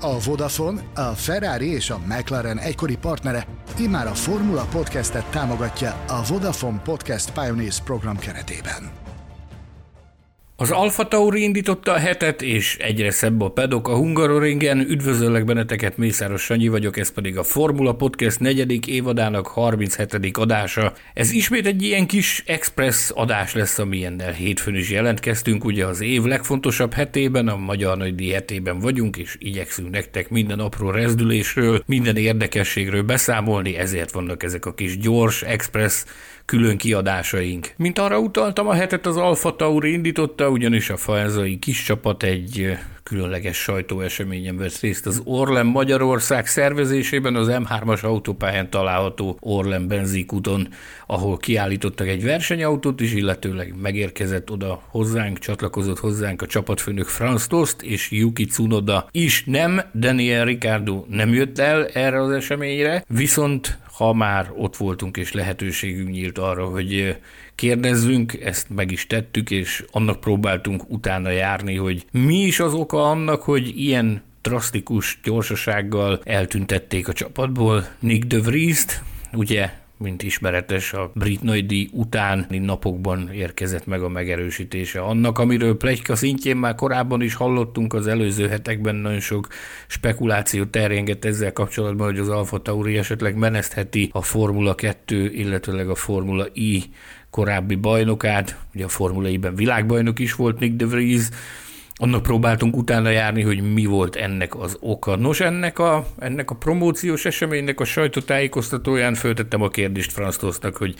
A Vodafone, a Ferrari és a McLaren egykori partnere immár a Formula Podcastet támogatja a Vodafone Podcast Pioneers program keretében. Az Alfa Tauri indította a hetet, és egyre szebb a pedok a Hungaroringen. Üdvözöllek benneteket, Mészáros Sanyi vagyok, ez pedig a Formula Podcast negyedik évadának 37. adása. Ez ismét egy ilyen kis express adás lesz, amilyennel hétfőn is jelentkeztünk. Ugye az év legfontosabb hetében, a Magyar Nagydíj hetében vagyunk, és igyekszünk nektek minden apró rezdülésről, minden érdekességről beszámolni, ezért vannak ezek a kis gyors, express külön kiadásaink. Mint arra utaltam, a hetet az Alfa Tauri indította, ugyanis a fajazai kis csapat egy különleges sajtóeseményen vett részt az Orlen Magyarország szervezésében az M3-as autópályán található Orlen benzikúton, ahol kiállítottak egy versenyautót is, illetőleg megérkezett oda hozzánk, csatlakozott hozzánk a csapatfőnök Franz Tost és Yuki Tsunoda is. Nem, Daniel Ricardo nem jött el erre az eseményre, viszont ha már ott voltunk és lehetőségünk nyílt arra, hogy kérdezzünk, ezt meg is tettük, és annak próbáltunk utána járni, hogy mi is az oka annak, hogy ilyen drasztikus gyorsasággal eltüntették a csapatból Nick de Vries-t, ugye mint ismeretes, a brit nagydíj utáni napokban érkezett meg a megerősítése annak, amiről plegyka szintjén már korábban is hallottunk. Az előző hetekben, nagyon sok spekuláció terjengett ezzel kapcsolatban, hogy az Alfa Tauri esetleg menesztheti a Formula 2, illetőleg a Formula I korábbi bajnokát, ugye a Formula I-ben világbajnok is volt Nick de Vries, annak próbáltunk utána járni, hogy mi volt ennek az oka. Nos, ennek a, ennek a promóciós eseménynek a sajtótájékoztatóján föltettem a kérdést Franz hogy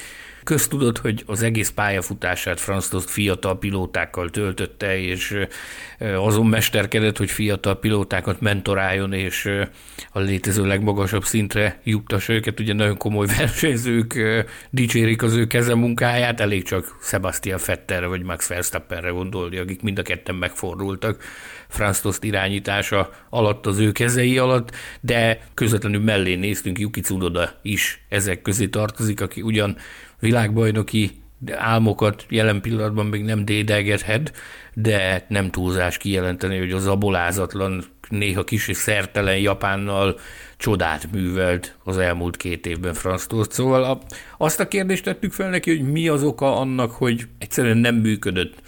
Köztudott, hogy az egész pályafutását Franz Tost fiatal pilótákkal töltötte, és azon mesterkedett, hogy fiatal pilótákat mentoráljon, és a létező legmagasabb szintre juttassa őket. Ugye nagyon komoly versenyzők dicsérik az ő kezemunkáját, elég csak Sebastian Fetterre vagy Max Verstappenre gondolni, akik mind a ketten megfordultak Franz Tost irányítása alatt, az ő kezei alatt, de közvetlenül mellé néztünk, Yuki Tsunoda is ezek közé tartozik, aki ugyan világbajnoki álmokat jelen pillanatban még nem dédelgethet, de nem túlzás kijelenteni, hogy az abolázatlan, néha kis és szertelen Japánnal csodát művelt az elmúlt két évben Franz Tost. Szóval a, azt a kérdést tettük fel neki, hogy mi az oka annak, hogy egyszerűen nem működött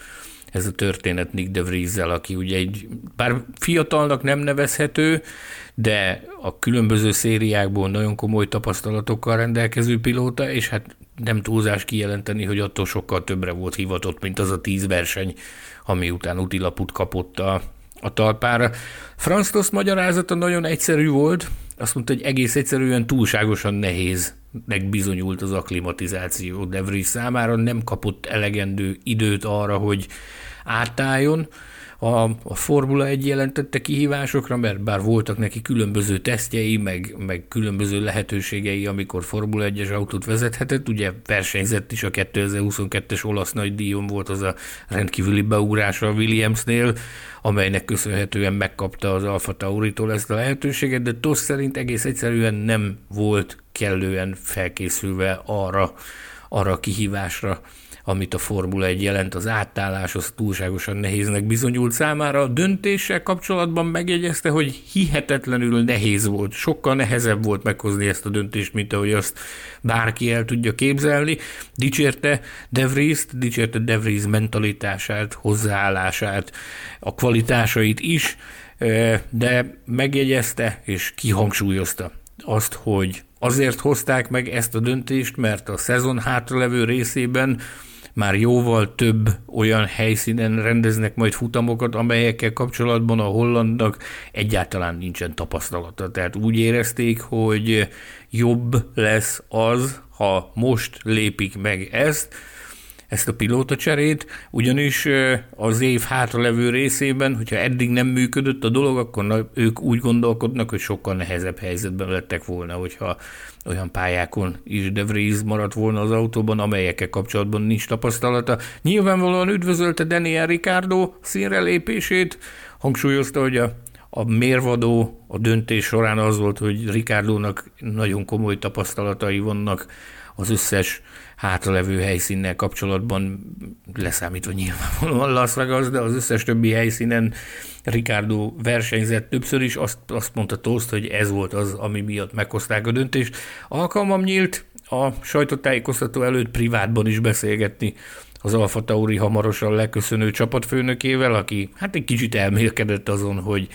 ez a történet Nick de vries aki ugye egy, bár fiatalnak nem nevezhető, de a különböző szériákból nagyon komoly tapasztalatokkal rendelkező pilóta, és hát nem túlzás kijelenteni, hogy attól sokkal többre volt hivatott, mint az a tíz verseny, ami után utilaput kapott a, a talpára. Franz Tost magyarázata nagyon egyszerű volt, azt mondta, hogy egész egyszerűen túlságosan nehéznek bizonyult az akklimatizáció De Vries számára, nem kapott elegendő időt arra, hogy átálljon, a, a Formula 1 jelentette kihívásokra, mert bár voltak neki különböző tesztjei, meg, meg különböző lehetőségei, amikor Formula 1-es autót vezethetett, ugye versenyzett is a 2022-es olasz díjon volt az a rendkívüli beugrása a Williamsnél, amelynek köszönhetően megkapta az Alfa Tauritól ezt a lehetőséget, de TOS szerint egész egyszerűen nem volt kellően felkészülve arra, arra a kihívásra, amit a Formula 1 jelent, az átállás az túlságosan nehéznek bizonyult számára. A döntéssel kapcsolatban megjegyezte, hogy hihetetlenül nehéz volt, sokkal nehezebb volt meghozni ezt a döntést, mint ahogy azt bárki el tudja képzelni. Dicsérte De Vries-t, dicsérte De Vries mentalitását, hozzáállását, a kvalitásait is, de megjegyezte és kihangsúlyozta azt, hogy azért hozták meg ezt a döntést, mert a szezon hátralevő részében már jóval több olyan helyszínen rendeznek majd futamokat, amelyekkel kapcsolatban a hollandnak egyáltalán nincsen tapasztalata. Tehát úgy érezték, hogy jobb lesz az, ha most lépik meg ezt, ezt a pilóta cserét, ugyanis az év hátralevő részében, hogyha eddig nem működött a dolog, akkor ők úgy gondolkodnak, hogy sokkal nehezebb helyzetben lettek volna, hogyha olyan pályákon is De Vries maradt volna az autóban, amelyekkel kapcsolatban nincs tapasztalata. Nyilvánvalóan üdvözölte Daniel Ricardo színre lépését, hangsúlyozta, hogy a a mérvadó a döntés során az volt, hogy Ricardo-nak nagyon komoly tapasztalatai vannak az összes hátralevő helyszínnel kapcsolatban, leszámítva nyilvánvalóan Las Vegas, de az összes többi helyszínen Ricardo versenyzett többször is, azt, azt mondta Toast, hogy ez volt az, ami miatt meghozták a döntést. Alkalmam nyílt a sajtótájékoztató előtt privátban is beszélgetni az Alfa Tauri hamarosan leköszönő csapatfőnökével, aki hát egy kicsit elmélkedett azon, hogy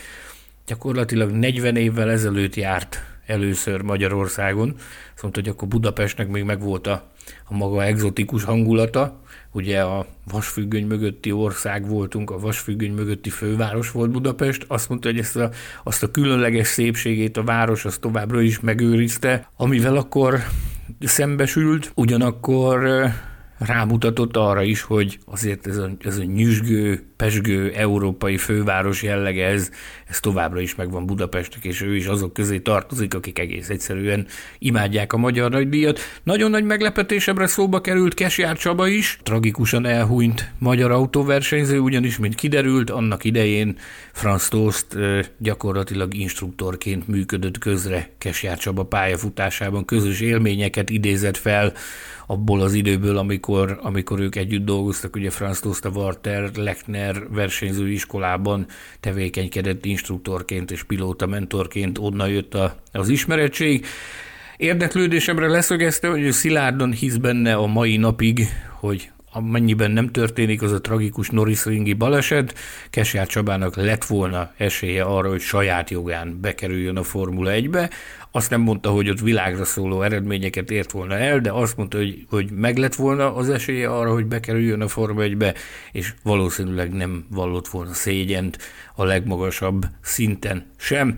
gyakorlatilag 40 évvel ezelőtt járt először Magyarországon, szóval hogy akkor Budapestnek még megvolt a, a maga egzotikus hangulata, ugye a vasfüggöny mögötti ország voltunk, a vasfüggöny mögötti főváros volt Budapest, azt mondta, hogy ezt a, azt a különleges szépségét a város az továbbra is megőrizte, amivel akkor szembesült, ugyanakkor rámutatott arra is, hogy azért ez a, ez a nyüzsgő, pesgő európai főváros jellege, ez, ez továbbra is megvan Budapestnek, és ő is azok közé tartozik, akik egész egyszerűen imádják a magyar nagydíjat. Nagyon nagy meglepetésemre szóba került Kesjár Csaba is, tragikusan elhunyt magyar autóversenyző, ugyanis, mint kiderült, annak idején Franz Toast gyakorlatilag instruktorként működött közre Kesjár Csaba pályafutásában, közös élményeket idézett fel, abból az időből, amikor, amikor ők együtt dolgoztak, ugye Franz Tosta Warter Lechner versenyző iskolában tevékenykedett instruktorként és pilóta mentorként, onnan jött a, az ismerettség. Érdeklődésemre leszögezte, hogy szilárdan hisz benne a mai napig, hogy amennyiben nem történik az a tragikus Norris ringi baleset, Kesjár Csabának lett volna esélye arra, hogy saját jogán bekerüljön a Formula 1-be. Azt nem mondta, hogy ott világra szóló eredményeket ért volna el, de azt mondta, hogy, hogy meg lett volna az esélye arra, hogy bekerüljön a Forma 1-be, és valószínűleg nem vallott volna szégyent a legmagasabb szinten sem.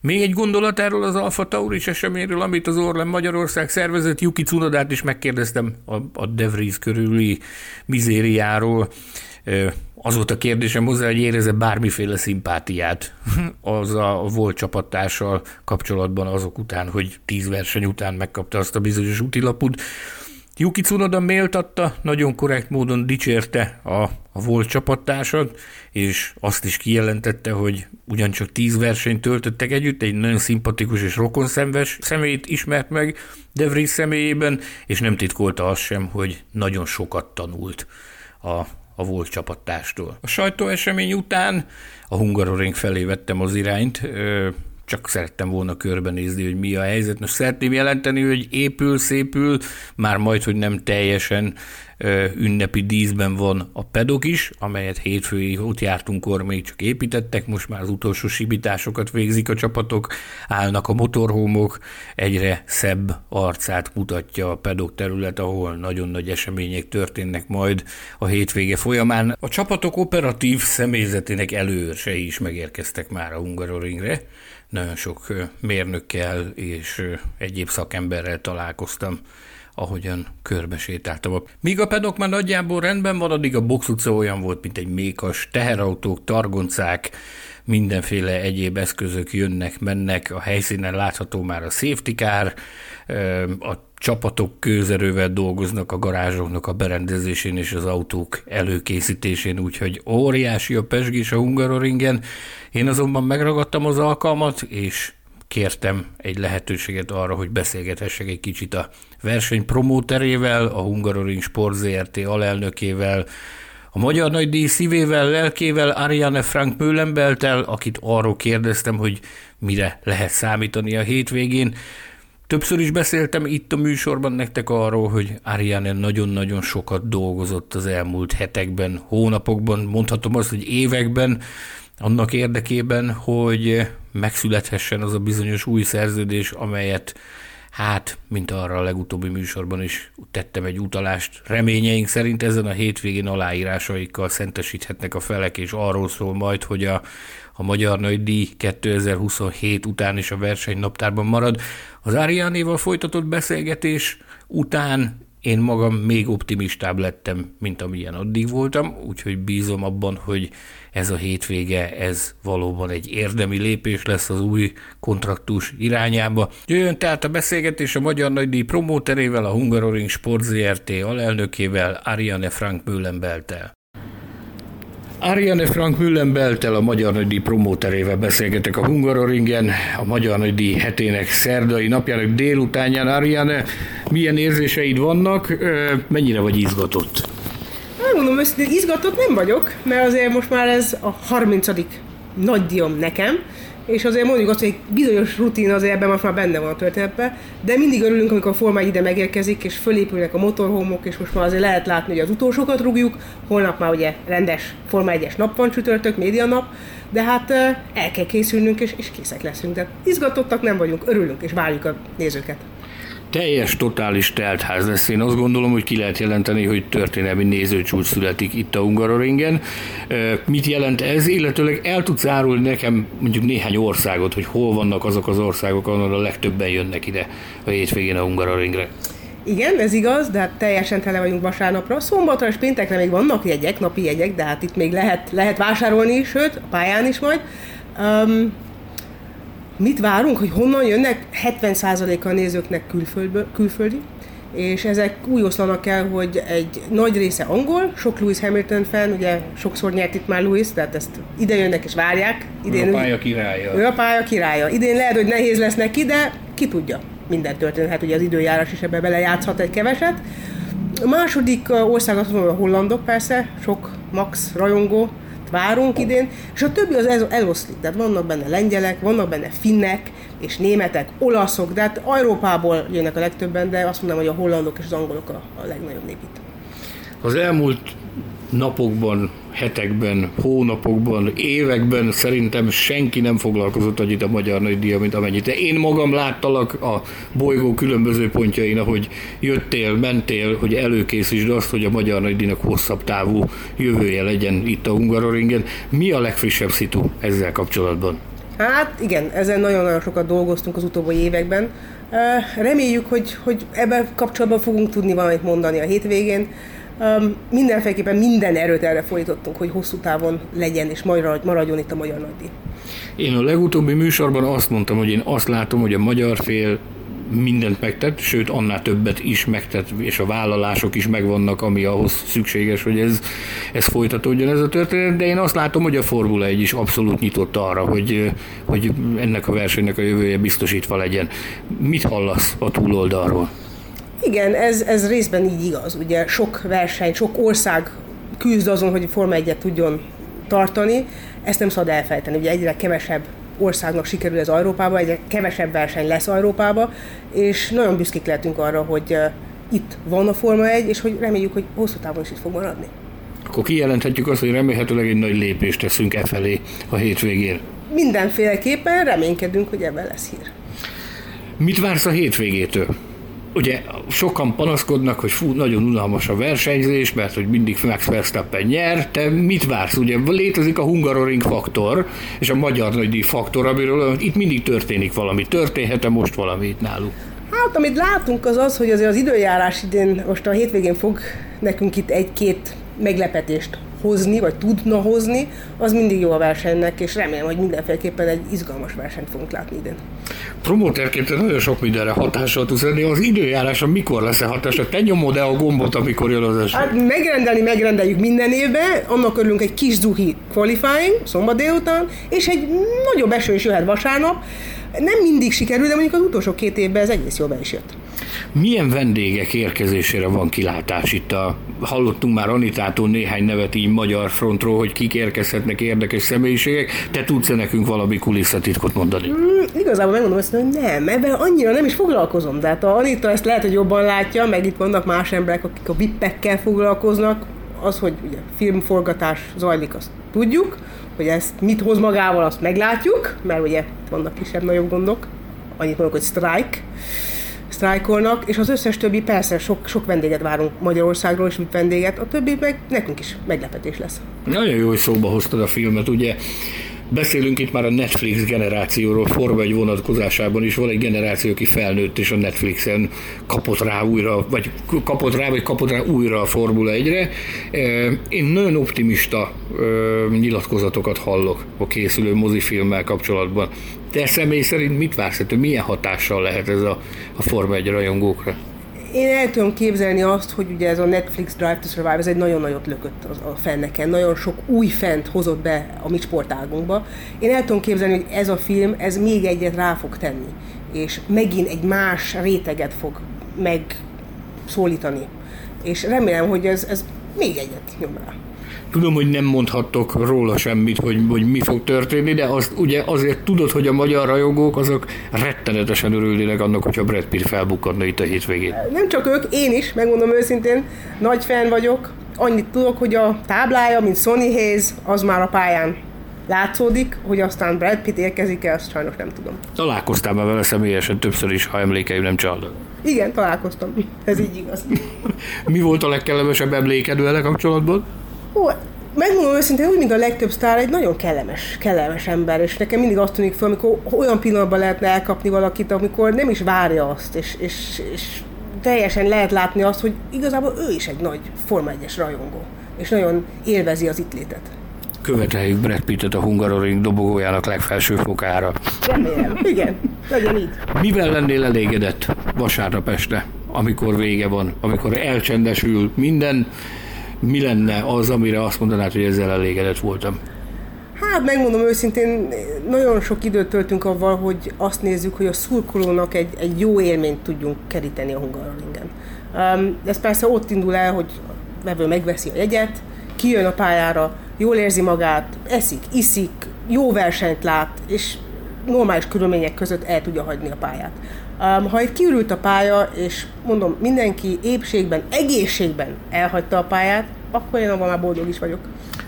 Még egy gondolat erről az Alfa Tauris eseményről, amit az Orlen Magyarország szervezett, Yuki Cunodát is megkérdeztem a, a De Vries körüli mizériáról. Az volt a kérdésem hozzá, hogy éreze bármiféle szimpátiát az a volt csapattársal kapcsolatban azok után, hogy tíz verseny után megkapta azt a bizonyos útilaput. Yuki Tsunoda méltatta, nagyon korrekt módon dicsérte a, a volt csapattársat, és azt is kijelentette, hogy ugyancsak tíz versenyt töltöttek együtt, egy nagyon szimpatikus és rokonszenves személyt ismert meg De Vries személyében, és nem titkolta azt sem, hogy nagyon sokat tanult a, a volt csapattárstól. A sajtóesemény után a Hungaroring felé vettem az irányt, csak szerettem volna körbenézni, hogy mi a helyzet. Most szeretném jelenteni, hogy épül, szépül, már majd, hogy nem teljesen ünnepi díszben van a pedok is, amelyet hétfői ott jártunkkor még csak építettek, most már az utolsó sibításokat végzik a csapatok, állnak a motorhómok, egyre szebb arcát mutatja a pedok terület, ahol nagyon nagy események történnek majd a hétvége folyamán. A csapatok operatív személyzetének előrsei is megérkeztek már a Hungaroringre, nagyon sok mérnökkel és egyéb szakemberrel találkoztam, ahogyan körbesétáltam. Míg a pedok már nagyjából rendben van, addig a box utca olyan volt, mint egy mékas, teherautók, targoncák, mindenféle egyéb eszközök jönnek, mennek, a helyszínen látható már a safety car, a csapatok kőzerővel dolgoznak a garázsoknak a berendezésén és az autók előkészítésén, úgyhogy óriási a pesgés a Hungaroringen. Én azonban megragadtam az alkalmat, és kértem egy lehetőséget arra, hogy beszélgethessek egy kicsit a verseny promóterével, a Hungaroring Sport ZRT alelnökével, a magyar nagydíj szívével, lelkével, Ariane Frank Mőlembeltel, akit arról kérdeztem, hogy mire lehet számítani a hétvégén. Többször is beszéltem itt a műsorban nektek arról, hogy Ariane nagyon-nagyon sokat dolgozott az elmúlt hetekben, hónapokban, mondhatom azt, hogy években, annak érdekében, hogy megszülethessen az a bizonyos új szerződés, amelyet hát, mint arra a legutóbbi műsorban is tettem egy utalást, reményeink szerint ezen a hétvégén aláírásaikkal szentesíthetnek a felek, és arról szól majd, hogy a, a Magyar Nagy Díj 2027 után is a verseny naptárban marad. Az Áriánéval folytatott beszélgetés után én magam még optimistább lettem, mint amilyen addig voltam, úgyhogy bízom abban, hogy ez a hétvége, ez valóban egy érdemi lépés lesz az új kontraktus irányába. Jöjjön tehát a beszélgetés a Magyar Nagydíj promóterével, a Hungaroring Sport ZRT alelnökével, Ariane Frank Müllenbeltel. Ariane Frank Müllenbeltel a Magyar Nagydíj promóterével beszélgetek a Hungaroringen, a Magyar Nagydíj hetének szerdai napjának délutánján. Ariane, milyen érzéseid vannak, mennyire vagy izgatott? Megmondom őszintén, izgatott nem vagyok, mert azért most már ez a 30. nagy diom nekem, és azért mondjuk azt, hogy egy bizonyos rutin azért ebben most már benne van a történetben, de mindig örülünk, amikor a Forma ide megérkezik, és fölépülnek a motorhomok, és most már azért lehet látni, hogy az utolsókat rúgjuk, holnap már ugye rendes Forma 1-es nap van csütörtök, média nap, de hát el kell készülnünk, és, és készek leszünk. De izgatottak nem vagyunk, örülünk, és várjuk a nézőket teljes, totális teltház lesz. Én azt gondolom, hogy ki lehet jelenteni, hogy történelmi nézőcsúcs születik itt a Hungaroringen. Mit jelent ez, illetőleg el tudsz árulni nekem mondjuk néhány országot, hogy hol vannak azok az országok, ahol a legtöbben jönnek ide a hétvégén a Hungaroringre? Igen, ez igaz, de hát teljesen tele vagyunk vasárnapra. Szombatra és péntekre még vannak jegyek, napi jegyek, de hát itt még lehet, lehet vásárolni, sőt, a pályán is majd. Um, Mit várunk, hogy honnan jönnek? 70%-a a nézőknek külföldből, külföldi, és ezek úgy oszlanak el, hogy egy nagy része angol, sok Lewis Hamilton fan, ugye sokszor nyert itt már Lewis, tehát ezt ide jönnek és várják. Idén, ő a pálya királya. Ő a pálya királya. Idén lehet, hogy nehéz lesz neki, de ki tudja. Minden történhet, ugye az időjárás is ebbe belejátszhat egy keveset. A második ország azt mondom, a hollandok persze, sok Max rajongó, várunk idén, és a többi az eloszlik, tehát vannak benne lengyelek, vannak benne finnek, és németek, olaszok, de hát Európából jönnek a legtöbben, de azt mondom, hogy a hollandok és az angolok a, a legnagyobb nép itt. Az elmúlt napokban, hetekben, hónapokban, években szerintem senki nem foglalkozott annyit a Magyar Nagydíja, mint amennyit. Én magam láttalak a bolygó különböző pontjain, ahogy jöttél, mentél, hogy előkészítsd azt, hogy a Magyar Nagydíjnak hosszabb távú jövője legyen itt a Hungaroringen. Mi a legfrissebb szitu ezzel kapcsolatban? Hát igen, ezen nagyon-nagyon sokat dolgoztunk az utóbbi években. Reméljük, hogy, hogy ebben kapcsolatban fogunk tudni valamit mondani a hétvégén. Um, mindenféleképpen minden erőt erre fordítottunk, hogy hosszú távon legyen és maradjon itt a magyar nagydíj. Én a legutóbbi műsorban azt mondtam, hogy én azt látom, hogy a magyar fél mindent megtett, sőt annál többet is megtett, és a vállalások is megvannak, ami ahhoz szükséges, hogy ez, ez folytatódjon ez a történet, de én azt látom, hogy a Formula 1 is abszolút nyitott arra, hogy, hogy ennek a versenynek a jövője biztosítva legyen. Mit hallasz a túloldalról? Igen, ez, ez részben így igaz. Ugye sok verseny, sok ország küzd azon, hogy Forma 1 tudjon tartani. Ezt nem szabad elfelejteni. Ugye egyre kevesebb országnak sikerül ez Európába, egyre kevesebb verseny lesz Európába, és nagyon büszkék lehetünk arra, hogy itt van a Forma 1, és hogy reméljük, hogy hosszú távon is itt fog maradni. Akkor kijelenthetjük azt, hogy remélhetőleg egy nagy lépést teszünk e felé a hétvégén. Mindenféleképpen reménykedünk, hogy ebben lesz hír. Mit vársz a hétvégétől? Ugye sokan panaszkodnak, hogy fú, nagyon unalmas a versenyzés, mert hogy mindig Max Verstappen nyer, te mit vársz? Ugye létezik a Hungaroring faktor, és a Magyar Nagydíj faktor, amiről itt mindig történik valami. Történhet-e most valami itt náluk? Hát, amit látunk az az, hogy azért az időjárás idén most a hétvégén fog nekünk itt egy-két meglepetést hozni, vagy tudna hozni, az mindig jó a versenynek, és remélem, hogy mindenféleképpen egy izgalmas versenyt fogunk látni idén. Promóterként nagyon sok mindenre hatással tudsz lenni. Az időjárása mikor lesz a hatása? Te nyomod-e a gombot, amikor jön az eső? Hát megrendelni megrendeljük minden évben, annak örülünk egy kis zuhi qualifying, szombat délután, és egy nagyobb eső is jöhet vasárnap. Nem mindig sikerül, de mondjuk az utolsó két évben ez egész jól be is jött. Milyen vendégek érkezésére van kilátás itt a hallottunk már Anitától néhány nevet így magyar frontról, hogy kik érkezhetnek érdekes személyiségek. Te tudsz-e nekünk valami kulisszatitkot mondani? Mm, igazából megmondom azt, hogy nem, ebben annyira nem is foglalkozom. Tehát a Anita ezt lehet, hogy jobban látja, meg itt vannak más emberek, akik a vippekkel foglalkoznak. Az, hogy ugye filmforgatás zajlik, azt tudjuk, hogy ezt mit hoz magával, azt meglátjuk, mert ugye vannak kisebb-nagyobb gondok. Annyit mondok, hogy strike sztrájkolnak, és az összes többi persze sok, sok vendéget várunk Magyarországról, és vendéget, a többi meg nekünk is meglepetés lesz. Nagyon jó, hogy szóba hoztad a filmet, ugye Beszélünk itt már a Netflix generációról, Forma egy vonatkozásában is. Van egy generáció, aki felnőtt és a Netflixen kapott rá újra, vagy kapott rá, vagy kapott rá újra a Formula 1-re. Én nagyon optimista nyilatkozatokat hallok a készülő mozifilmmel kapcsolatban. Te személy szerint mit vársz, hogy milyen hatással lehet ez a, a Forma 1 rajongókra? Én el tudom képzelni azt, hogy ugye ez a Netflix Drive to Survive, ez egy nagyon nagyot lökött a fenneken, nagyon sok új fent hozott be a mi sportágunkba. Én el tudom képzelni, hogy ez a film, ez még egyet rá fog tenni, és megint egy más réteget fog megszólítani. És remélem, hogy ez, ez még egyet nyom rá. Tudom, hogy nem mondhattok róla semmit, hogy, hogy mi fog történni, de azt ugye azért tudod, hogy a magyar rajongók azok rettenetesen örülnének annak, hogyha Brad Pitt felbukkanna itt a hétvégén. Nem csak ők, én is, megmondom őszintén, nagy fan vagyok. Annyit tudok, hogy a táblája, mint Sony Hayes, az már a pályán látszódik, hogy aztán Brad Pitt érkezik-e, azt sajnos nem tudom. Találkoztál már vele személyesen többször is, ha emlékeim nem csalnak. Igen, találkoztam. Ez így igaz. Mi volt a legkellemesebb emléked vele kapcsolatban? Ó, megmondom őszintén, úgy, mint a legtöbb sztár, egy nagyon kellemes, kellemes ember, és nekem mindig azt tűnik fel, amikor olyan pillanatban lehetne elkapni valakit, amikor nem is várja azt, és, és, és teljesen lehet látni azt, hogy igazából ő is egy nagy Forma 1 rajongó, és nagyon élvezi az itt létet. Követeljük Brad Pittet a Hungaroring dobogójának legfelső fokára. Remélem, igen, legyen így. Mivel lennél elégedett vasárnap este, amikor vége van, amikor elcsendesül minden, mi lenne az, amire azt mondanád, hogy ezzel elégedett voltam? Hát megmondom őszintén, nagyon sok időt töltünk avval, hogy azt nézzük, hogy a szurkolónak egy, egy jó élményt tudjunk keríteni a Hungaroringen. Um, ez persze ott indul el, hogy vevő megveszi a jegyet, kijön a pályára, jól érzi magát, eszik, iszik, jó versenyt lát, és normális körülmények között el tudja hagyni a pályát. Um, ha egy kiürült a pálya, és mondom, mindenki épségben, egészségben elhagyta a pályát, akkor én abban már boldog is vagyok.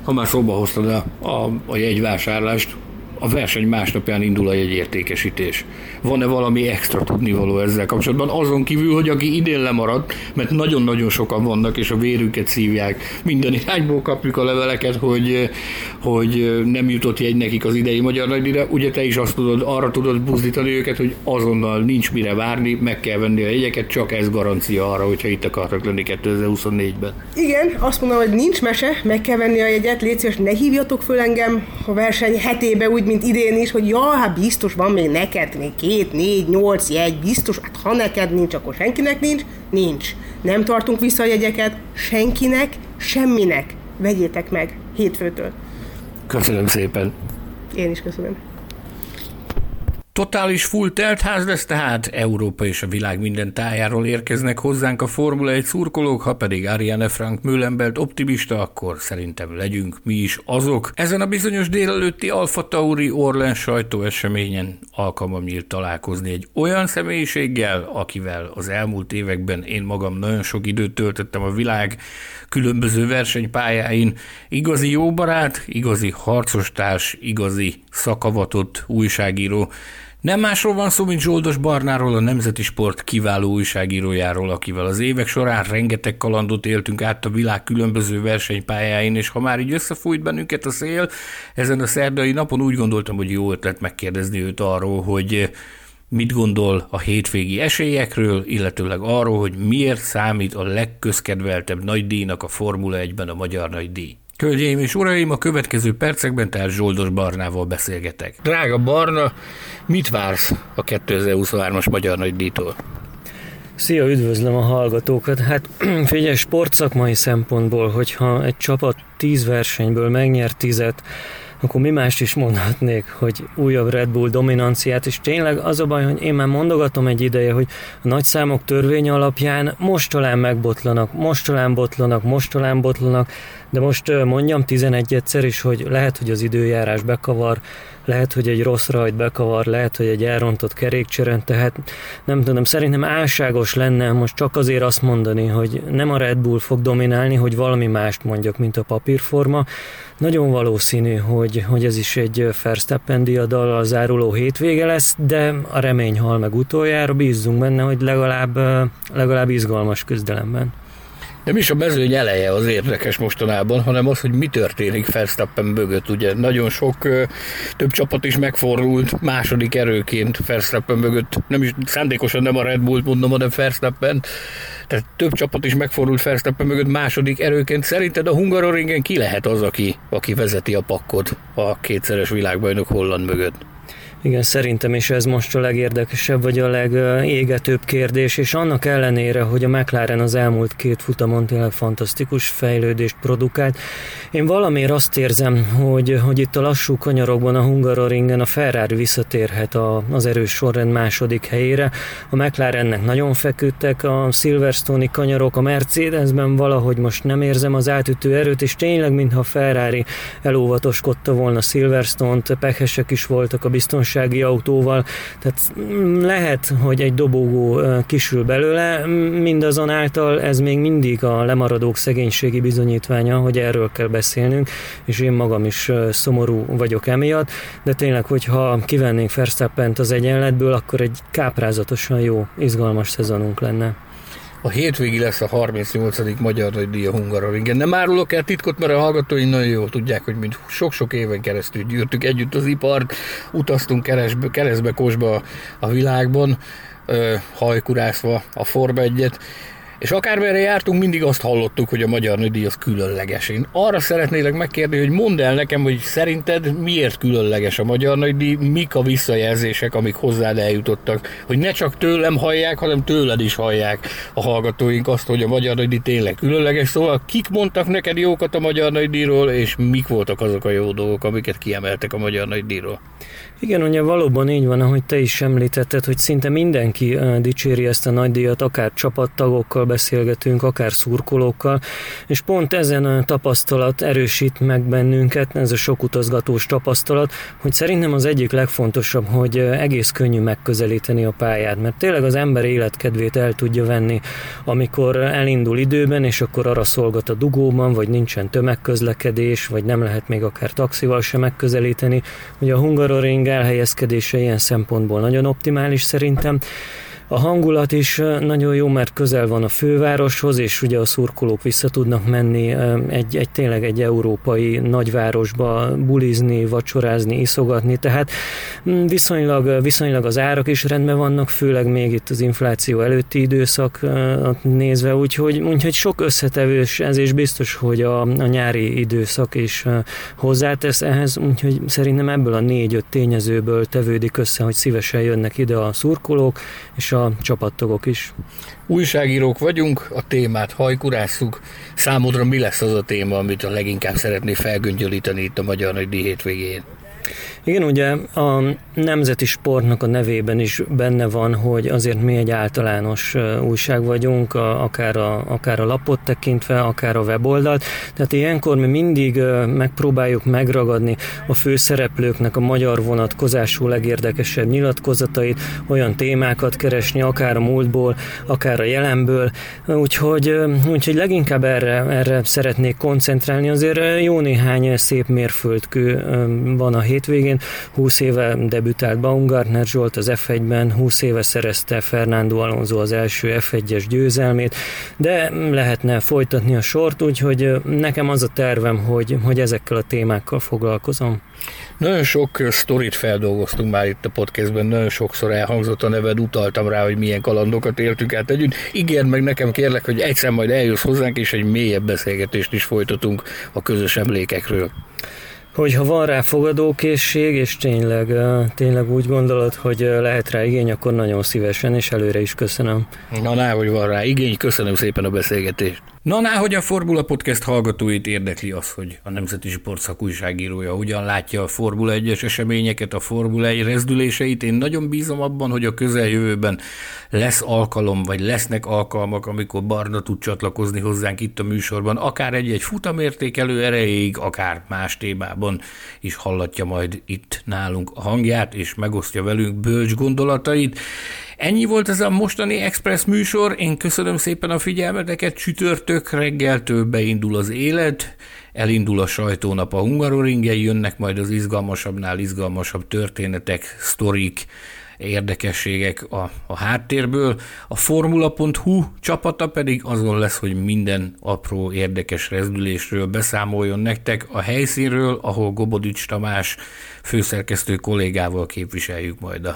Ha már szóba hoztad a, a, a jegyvásárlást, a verseny másnapján indul a jegyértékesítés. Van-e valami extra tudnivaló ezzel kapcsolatban? Azon kívül, hogy aki idén lemaradt, mert nagyon-nagyon sokan vannak, és a vérüket szívják, minden irányból kapjuk a leveleket, hogy, hogy nem jutott jegy nekik az idei magyar nagydíjra. Ugye te is azt tudod, arra tudod buzdítani őket, hogy azonnal nincs mire várni, meg kell venni a jegyeket, csak ez garancia arra, hogyha itt akartak lenni 2024-ben. Igen, azt mondom, hogy nincs mese, meg kell venni a jegyet, légy szíves, ne hívjatok föl engem a verseny hetébe, úgy, mint idén is, hogy ja, hát biztos van még neked még két, négy, nyolc jegy, biztos, hát ha neked nincs, akkor senkinek nincs, nincs. Nem tartunk vissza a jegyeket, senkinek, semminek. Vegyétek meg hétfőtől. Köszönöm szépen. Én is köszönöm. Totális full teltház lesz tehát, Európa és a világ minden tájáról érkeznek hozzánk a Formula 1 szurkolók, ha pedig Ariane Frank Müllenbelt optimista, akkor szerintem legyünk mi is azok. Ezen a bizonyos délelőtti Alfa Tauri Orlen sajtóeseményen alkalmam nyílt találkozni egy olyan személyiséggel, akivel az elmúlt években én magam nagyon sok időt töltöttem a világ különböző versenypályáin. Igazi jó barát, igazi harcostárs, igazi szakavatott újságíró, nem másról van szó, mint Zsoldos Barnáról, a Nemzeti Sport kiváló újságírójáról, akivel az évek során rengeteg kalandot éltünk át a világ különböző versenypályáin, és ha már így összefújt bennünket a szél, ezen a szerdai napon úgy gondoltam, hogy jó ötlet megkérdezni őt arról, hogy mit gondol a hétvégi esélyekről, illetőleg arról, hogy miért számít a legközkedveltebb nagydíjnak a Formula 1-ben a magyar nagydíj. Hölgyeim és uraim, a következő percekben tehát Zsoldos Barnával beszélgetek. Drága Barna, mit vársz a 2023-as Magyar Nagydíjtól? Szia, üdvözlöm a hallgatókat. Hát figyelj, sportszakmai szempontból, hogyha egy csapat tíz versenyből megnyer tizet, akkor mi mást is mondhatnék, hogy újabb Red Bull dominanciát, és tényleg az a baj, hogy én már mondogatom egy ideje, hogy a nagy számok törvény alapján most talán megbotlanak, most talán botlanak, most talán botlanak, de most mondjam 11-szer is, hogy lehet, hogy az időjárás bekavar, lehet, hogy egy rossz rajt bekavar, lehet, hogy egy elrontott kerékcseren, tehát nem tudom, szerintem álságos lenne most csak azért azt mondani, hogy nem a Red Bull fog dominálni, hogy valami mást mondjak, mint a papírforma. Nagyon valószínű, hogy, hogy ez is egy Verstappen diadallal záruló hétvége lesz, de a remény hal meg utoljára, bízzunk benne, hogy legalább, legalább izgalmas küzdelemben. Nem is a mezőny eleje az érdekes mostanában, hanem az, hogy mi történik Verstappen mögött. Ugye nagyon sok több csapat is megfordult második erőként Verstappen mögött. Nem is szándékosan nem a Red Bullt mondom, hanem Verstappen. Tehát több csapat is megfordult Verstappen mögött második erőként. Szerinted a Hungaroringen ki lehet az, aki, aki vezeti a pakkot a kétszeres világbajnok Holland mögött? Igen, szerintem is ez most a legérdekesebb, vagy a legégetőbb kérdés, és annak ellenére, hogy a McLaren az elmúlt két futamon tényleg fantasztikus fejlődést produkált, én valamiért azt érzem, hogy, hogy itt a lassú kanyarokban a Hungaroringen a Ferrari visszatérhet a, az erős sorrend második helyére. A McLarennek nagyon feküdtek a Silverstone-i kanyarok, a Mercedesben valahogy most nem érzem az átütő erőt, és tényleg, mintha a Ferrari elóvatoskodta volna Silverstone-t, pehesek is voltak a biztonság biztonsági autóval, tehát lehet, hogy egy dobogó kisül belőle, mindazonáltal ez még mindig a lemaradók szegénységi bizonyítványa, hogy erről kell beszélnünk, és én magam is szomorú vagyok emiatt, de tényleg, hogyha kivennénk Verstappent az egyenletből, akkor egy káprázatosan jó, izgalmas szezonunk lenne. A hétvégi lesz a 38. Magyar Nagy Díja Hungaroringen. Nem árulok el titkot, mert a hallgatói nagyon jól tudják, hogy mind sok-sok éven keresztül gyűrtük együtt az ipart, utaztunk keresbe, keresztbe, kosba a világban, hajkurászva a Forma 1 és akármerre jártunk, mindig azt hallottuk, hogy a magyar nődíj az különleges. Én arra szeretnélek megkérni, hogy mondd el nekem, hogy szerinted miért különleges a magyar nagydíj, mik a visszajelzések, amik hozzád eljutottak, hogy ne csak tőlem hallják, hanem tőled is hallják a hallgatóink azt, hogy a magyar nagydíj tényleg különleges. Szóval kik mondtak neked jókat a magyar nagydíjról, és mik voltak azok a jó dolgok, amiket kiemeltek a magyar nagydíjról? Igen, ugye valóban így van, ahogy te is említetted, hogy szinte mindenki dicséri ezt a nagydíjat, akár csapattagokkal beszélgetünk, akár szurkolókkal, és pont ezen a tapasztalat erősít meg bennünket, ez a sok utazgatós tapasztalat, hogy szerintem az egyik legfontosabb, hogy egész könnyű megközelíteni a pályát, mert tényleg az ember életkedvét el tudja venni, amikor elindul időben, és akkor arra szolgat a dugóban, vagy nincsen tömegközlekedés, vagy nem lehet még akár taxival sem megközelíteni, hogy a Hungaroring elhelyezkedése ilyen szempontból nagyon optimális szerintem. A hangulat is nagyon jó, mert közel van a fővároshoz, és ugye a szurkolók vissza tudnak menni egy, egy tényleg egy európai nagyvárosba bulizni, vacsorázni, iszogatni, tehát mm, viszonylag, viszonylag az árak is rendben vannak, főleg még itt az infláció előtti időszak nézve, úgyhogy, úgyhogy sok összetevős, ez is biztos, hogy a, a nyári időszak is hozzátesz ehhez, úgyhogy szerintem ebből a négy-öt tényezőből tevődik össze, hogy szívesen jönnek ide a szurkolók, és a a csapattagok is. Újságírók vagyunk, a témát hajkurásszuk. Számodra mi lesz az a téma, amit a leginkább szeretné felgöngyölíteni itt a Magyar Nagy Díj hétvégén? Igen, ugye a nemzeti sportnak a nevében is benne van, hogy azért mi egy általános újság vagyunk, akár a, akár a lapot tekintve, akár a weboldalt. Tehát ilyenkor mi mindig megpróbáljuk megragadni a főszereplőknek a magyar vonatkozású legérdekesebb nyilatkozatait, olyan témákat keresni, akár a múltból, akár a jelenből. Úgyhogy, úgyhogy leginkább erre, erre szeretnék koncentrálni. Azért jó néhány szép mérföldkő van a hétvégén, 20 éve debütált Baumgartner Zsolt az F1-ben, 20 éve szerezte Fernando Alonso az első F1-es győzelmét, de lehetne folytatni a sort, úgyhogy nekem az a tervem, hogy, hogy ezekkel a témákkal foglalkozom. Nagyon sok sztorit feldolgoztunk már itt a podcastben, nagyon sokszor elhangzott a neved, utaltam rá, hogy milyen kalandokat éltük át együtt. Ígérd meg nekem kérlek, hogy egyszer majd eljössz hozzánk, és egy mélyebb beszélgetést is folytatunk a közös emlékekről hogyha van rá fogadókészség, és tényleg, tényleg úgy gondolod, hogy lehet rá igény, akkor nagyon szívesen, és előre is köszönöm. Na, hogy van rá igény, köszönöm szépen a beszélgetést. Na, ná, hogy a Formula Podcast hallgatóit érdekli az, hogy a Nemzeti Sportszak újságírója hogyan látja a Formula 1-es eseményeket, a Formula 1 rezdüléseit. Én nagyon bízom abban, hogy a közeljövőben lesz alkalom, vagy lesznek alkalmak, amikor Barna tud csatlakozni hozzánk itt a műsorban, akár egy-egy futamértékelő erejéig, akár más témában is hallatja majd itt nálunk a hangját, és megosztja velünk bölcs gondolatait. Ennyi volt ez a mostani Express műsor, én köszönöm szépen a figyelmeteket, csütörtök reggeltől beindul az élet, elindul a sajtónap a Hungaroringen, jönnek majd az izgalmasabbnál izgalmasabb történetek, sztorik, érdekességek a, a háttérből. A Formula.hu csapata pedig azon lesz, hogy minden apró érdekes rezdülésről beszámoljon nektek a helyszínről, ahol Gobodics Tamás főszerkesztő kollégával képviseljük majd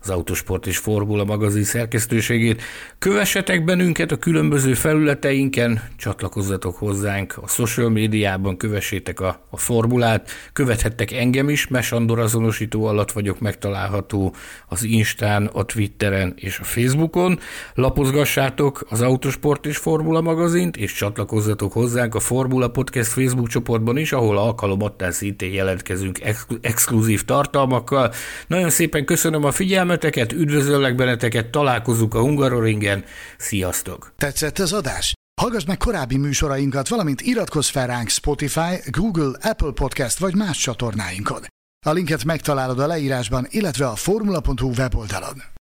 az Autosport és Formula magazin szerkesztőségét. Kövessetek bennünket a különböző felületeinken, csatlakozzatok hozzánk a social médiában, kövessétek a, a formulát, követhettek engem is, Mesandor azonosító alatt vagyok megtalálható az Instán, a Twitteren és a Facebookon. Lapozgassátok az Autosport és Formula magazint, és csatlakozzatok hozzánk a Formula Podcast Facebook csoportban is, ahol alkalomattán szintén jelentkezünk exkluzív tartalmakkal. Nagyon szépen köszönöm a figyelmet, figyelmeteket, üdvözöllek benneteket, találkozunk a Hungaroringen, sziasztok! Tetszett az adás? Hallgass meg korábbi műsorainkat, valamint iratkozz fel ránk Spotify, Google, Apple Podcast vagy más csatornáinkon. A linket megtalálod a leírásban, illetve a formula.hu weboldalon.